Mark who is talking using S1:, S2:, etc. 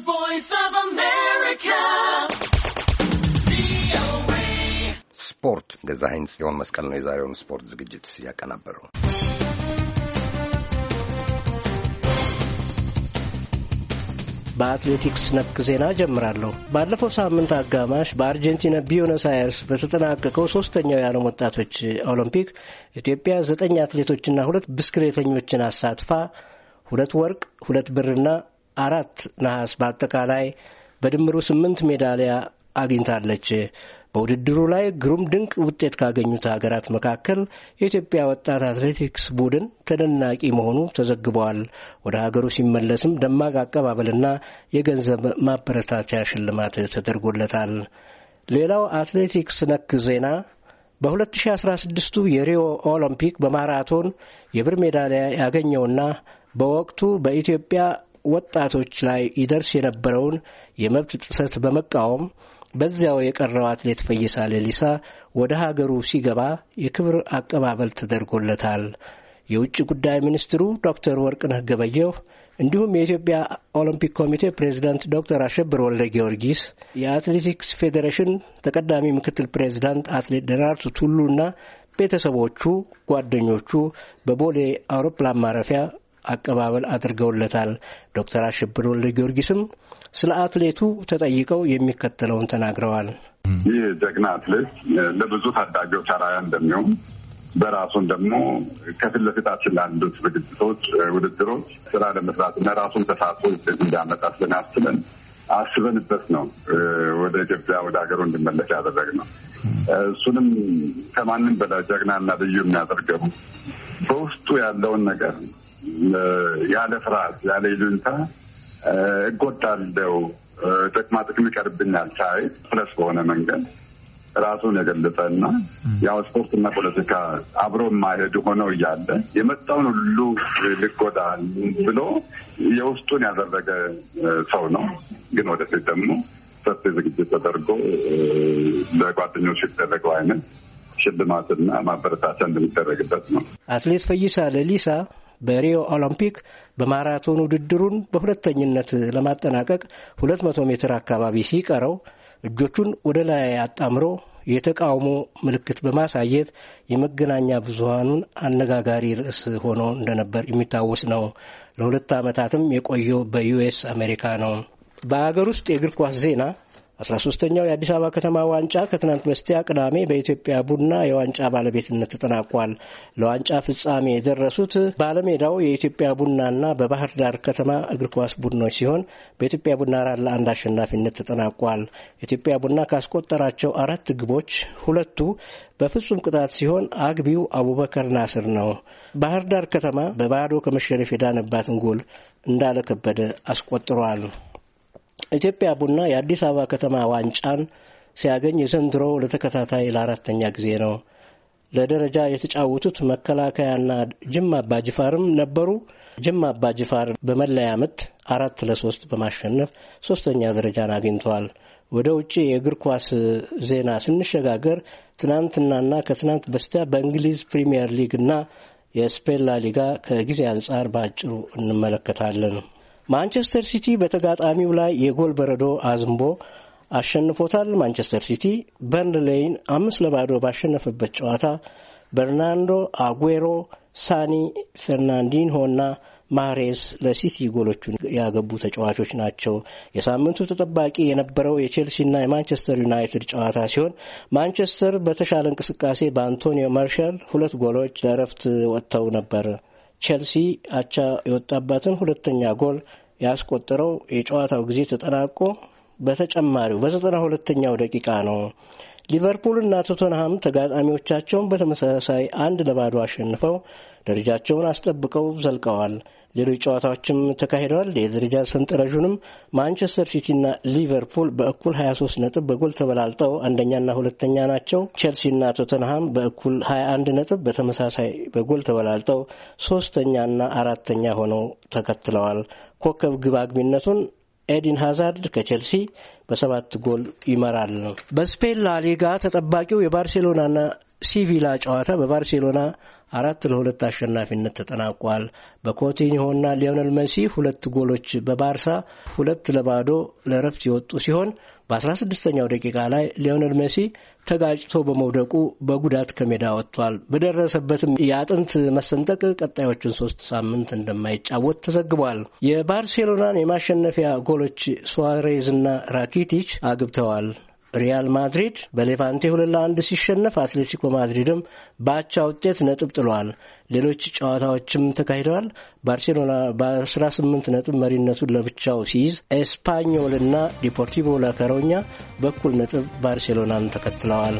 S1: voice of America.
S2: ስፖርት ገዛኸኝ ጽዮን መስቀል ነው የዛሬውን ስፖርት ዝግጅት ያቀናበረው።
S3: በአትሌቲክስ ነክ ዜና ጀምራለሁ። ባለፈው ሳምንት አጋማሽ በአርጀንቲና ቢዮነስ አይርስ በተጠናቀቀው ሶስተኛው የዓለም ወጣቶች ኦሎምፒክ ኢትዮጵያ ዘጠኝ አትሌቶችና ሁለት ብስክሌተኞችን አሳትፋ ሁለት ወርቅ፣ ሁለት ብርና አራት ነሐስ በአጠቃላይ በድምሩ ስምንት ሜዳሊያ አግኝታለች። በውድድሩ ላይ ግሩም ድንቅ ውጤት ካገኙት ሀገራት መካከል የኢትዮጵያ ወጣት አትሌቲክስ ቡድን ተደናቂ መሆኑ ተዘግበዋል። ወደ ሀገሩ ሲመለስም ደማቅ አቀባበልና የገንዘብ ማበረታቻ ሽልማት ተደርጎለታል። ሌላው አትሌቲክስ ነክ ዜና በ2016ቱ የሪዮ ኦሎምፒክ በማራቶን የብር ሜዳሊያ ያገኘውና በወቅቱ በኢትዮጵያ ወጣቶች ላይ ይደርስ የነበረውን የመብት ጥሰት በመቃወም በዚያው የቀረው አትሌት ፈይሳ ሌሊሳ ወደ ሀገሩ ሲገባ የክብር አቀባበል ተደርጎለታል። የውጭ ጉዳይ ሚኒስትሩ ዶክተር ወርቅነህ ገበየሁ እንዲሁም የኢትዮጵያ ኦሎምፒክ ኮሚቴ ፕሬዚዳንት ዶክተር አሸብር ወልደ ጊዮርጊስ፣ የአትሌቲክስ ፌዴሬሽን ተቀዳሚ ምክትል ፕሬዚዳንት አትሌት ደራርቱ ቱሉና ቤተሰቦቹ፣ ጓደኞቹ በቦሌ አውሮፕላን ማረፊያ አቀባበል አድርገውለታል። ዶክተር አሸብር ወልደ ጊዮርጊስም ስለ አትሌቱ ተጠይቀው የሚከተለውን ተናግረዋል።
S4: ይህ ጀግና አትሌት ለብዙ ታዳጊዎች አርአያ እንደሚሆን በራሱን ደግሞ ከፊት ለፊታችን ላሉት ዝግጅቶች፣ ውድድሮች ስራ ለመስራት እና ራሱን ተሳትፎ እንዲያመጣ ስለሚያስችለን አስበንበት ነው ወደ ኢትዮጵያ ወደ ሀገሩ እንዲመለስ ያደረግነው። እሱንም ከማንም በላይ ጀግናና ልዩ የሚያደርገው በውስጡ ያለውን ነገር ያለ ፍርሃት ያለ ይሉኝታ እጎዳለው ጥቅማ ጥቅም ይቀርብኛል ሳይ ፕለስ በሆነ መንገድ ራሱን የገለጸ እና ያው ስፖርትና ፖለቲካ አብሮ የማይሄዱ ሆነው እያለ የመጣውን ሁሉ ልጎዳ ብሎ የውስጡን ያደረገ ሰው ነው። ግን ወደፊት ደግሞ ሰፊ ዝግጅት ተደርጎ ለጓደኞች የተደረገው አይነት ሽልማትና ማበረታቻ እንደሚደረግበት ነው።
S3: አትሌት ፈይሳ ሌሊሳ በሪዮ ኦሎምፒክ በማራቶን ውድድሩን በሁለተኝነት ለማጠናቀቅ ሁለት መቶ ሜትር አካባቢ ሲቀረው እጆቹን ወደ ላይ አጣምሮ የተቃውሞ ምልክት በማሳየት የመገናኛ ብዙኃኑን አነጋጋሪ ርዕስ ሆኖ እንደነበር የሚታወስ ነው። ለሁለት ዓመታትም የቆየው በዩኤስ አሜሪካ ነው። በአገር ውስጥ የእግር ኳስ ዜና አስራ ሶስተኛው የአዲስ አበባ ከተማ ዋንጫ ከትናንት በስቲያ ቅዳሜ በኢትዮጵያ ቡና የዋንጫ ባለቤትነት ተጠናቋል። ለዋንጫ ፍጻሜ የደረሱት ባለሜዳው የኢትዮጵያ ቡናና በባህር ዳር ከተማ እግር ኳስ ቡድኖች ሲሆን በኢትዮጵያ ቡና አራት ለአንድ አሸናፊነት ተጠናቋል። ኢትዮጵያ ቡና ካስቆጠራቸው አራት ግቦች ሁለቱ በፍጹም ቅጣት ሲሆን አግቢው አቡበከር ናስር ነው። ባህር ዳር ከተማ በባዶ ከመሸነፍ የዳነባትን ጎል እንዳለ ከበደ አስቆጥሯል። ኢትዮጵያ ቡና የአዲስ አበባ ከተማ ዋንጫን ሲያገኝ የዘንድሮ ለተከታታይ ለአራተኛ ጊዜ ነው። ለደረጃ የተጫወቱት መከላከያና ጅማ አባጅፋርም ነበሩ። ጅማ አባጅፋር በመለያ ምት አራት ለሶስት በማሸነፍ ሶስተኛ ደረጃን አግኝተዋል። ወደ ውጭ የእግር ኳስ ዜና ስንሸጋገር ትናንትናና ከትናንት በስቲያ በእንግሊዝ ፕሪምየር ሊግና የስፔን ላ ሊጋ ከጊዜ አንጻር በአጭሩ እንመለከታለን። ማንቸስተር ሲቲ በተጋጣሚው ላይ የጎል በረዶ አዝንቦ አሸንፎታል። ማንቸስተር ሲቲ በርንሌይን አምስት ለባዶ ባሸነፈበት ጨዋታ በርናንዶ አጉዌሮ፣ ሳኒ፣ ፌርናንዲንሆ እና ማሬዝ ለሲቲ ጎሎቹን ያገቡ ተጫዋቾች ናቸው። የሳምንቱ ተጠባቂ የነበረው የቼልሲና የማንቸስተር ዩናይትድ ጨዋታ ሲሆን ማንቸስተር በተሻለ እንቅስቃሴ በአንቶኒዮ ማርሻል ሁለት ጎሎች ለእረፍት ወጥተው ነበር። ቼልሲ አቻ የወጣባትን ሁለተኛ ጎል ያስቆጠረው የጨዋታው ጊዜ ተጠናቆ በተጨማሪው በዘጠና ሁለተኛው ደቂቃ ነው። ሊቨርፑልና ቶተንሃም ተጋጣሚዎቻቸውን በተመሳሳይ አንድ ለባዶ አሸንፈው ደረጃቸውን አስጠብቀው ዘልቀዋል። ሌሎች ጨዋታዎችም ተካሂደዋል። የደረጃ ሰንጠረዡንም ማንቸስተር ሲቲና ሊቨርፑል በእኩል 23 ነጥብ በጎል ተበላልጠው አንደኛና ሁለተኛ ናቸው። ቼልሲና ቶተንሃም በእኩል 21 ነጥብ በተመሳሳይ በጎል ተበላልጠው ሶስተኛና አራተኛ ሆነው ተከትለዋል። ኮከብ ግብ አግቢነቱን ኤዲን ሃዛርድ ከቼልሲ በሰባት ጎል ይመራል። በስፔን ላሊጋ ተጠባቂው የባርሴሎናና ሲቪላ ጨዋታ በባርሴሎና አራት ለሁለት አሸናፊነት ተጠናቋል። በኮቲንሆና ሊዮነል መሲ ሁለት ጎሎች በባርሳ ሁለት ለባዶ ለረፍት የወጡ ሲሆን በአስራ ስድስተኛው ደቂቃ ላይ ሊዮነል መሲ ተጋጭቶ በመውደቁ በጉዳት ከሜዳ ወጥቷል። በደረሰበትም የአጥንት መሰንጠቅ ቀጣዮቹን ሶስት ሳምንት እንደማይጫወት ተዘግቧል። የባርሴሎናን የማሸነፊያ ጎሎች ሱዋሬዝና ራኪቲች አግብተዋል። ሪያል ማድሪድ በሌቫንቴ ሁለት ለአንድ ሲሸነፍ አትሌቲኮ ማድሪድም በአቻ ውጤት ነጥብ ጥሏል። ሌሎች ጨዋታዎችም ተካሂደዋል። ባርሴሎና በአስራ ስምንት ነጥብ መሪነቱን ለብቻው ሲይዝ ኤስፓኞልና ዲፖርቲቮ ላኮሮኛ በኩል ነጥብ ባርሴሎናን ተከትለዋል።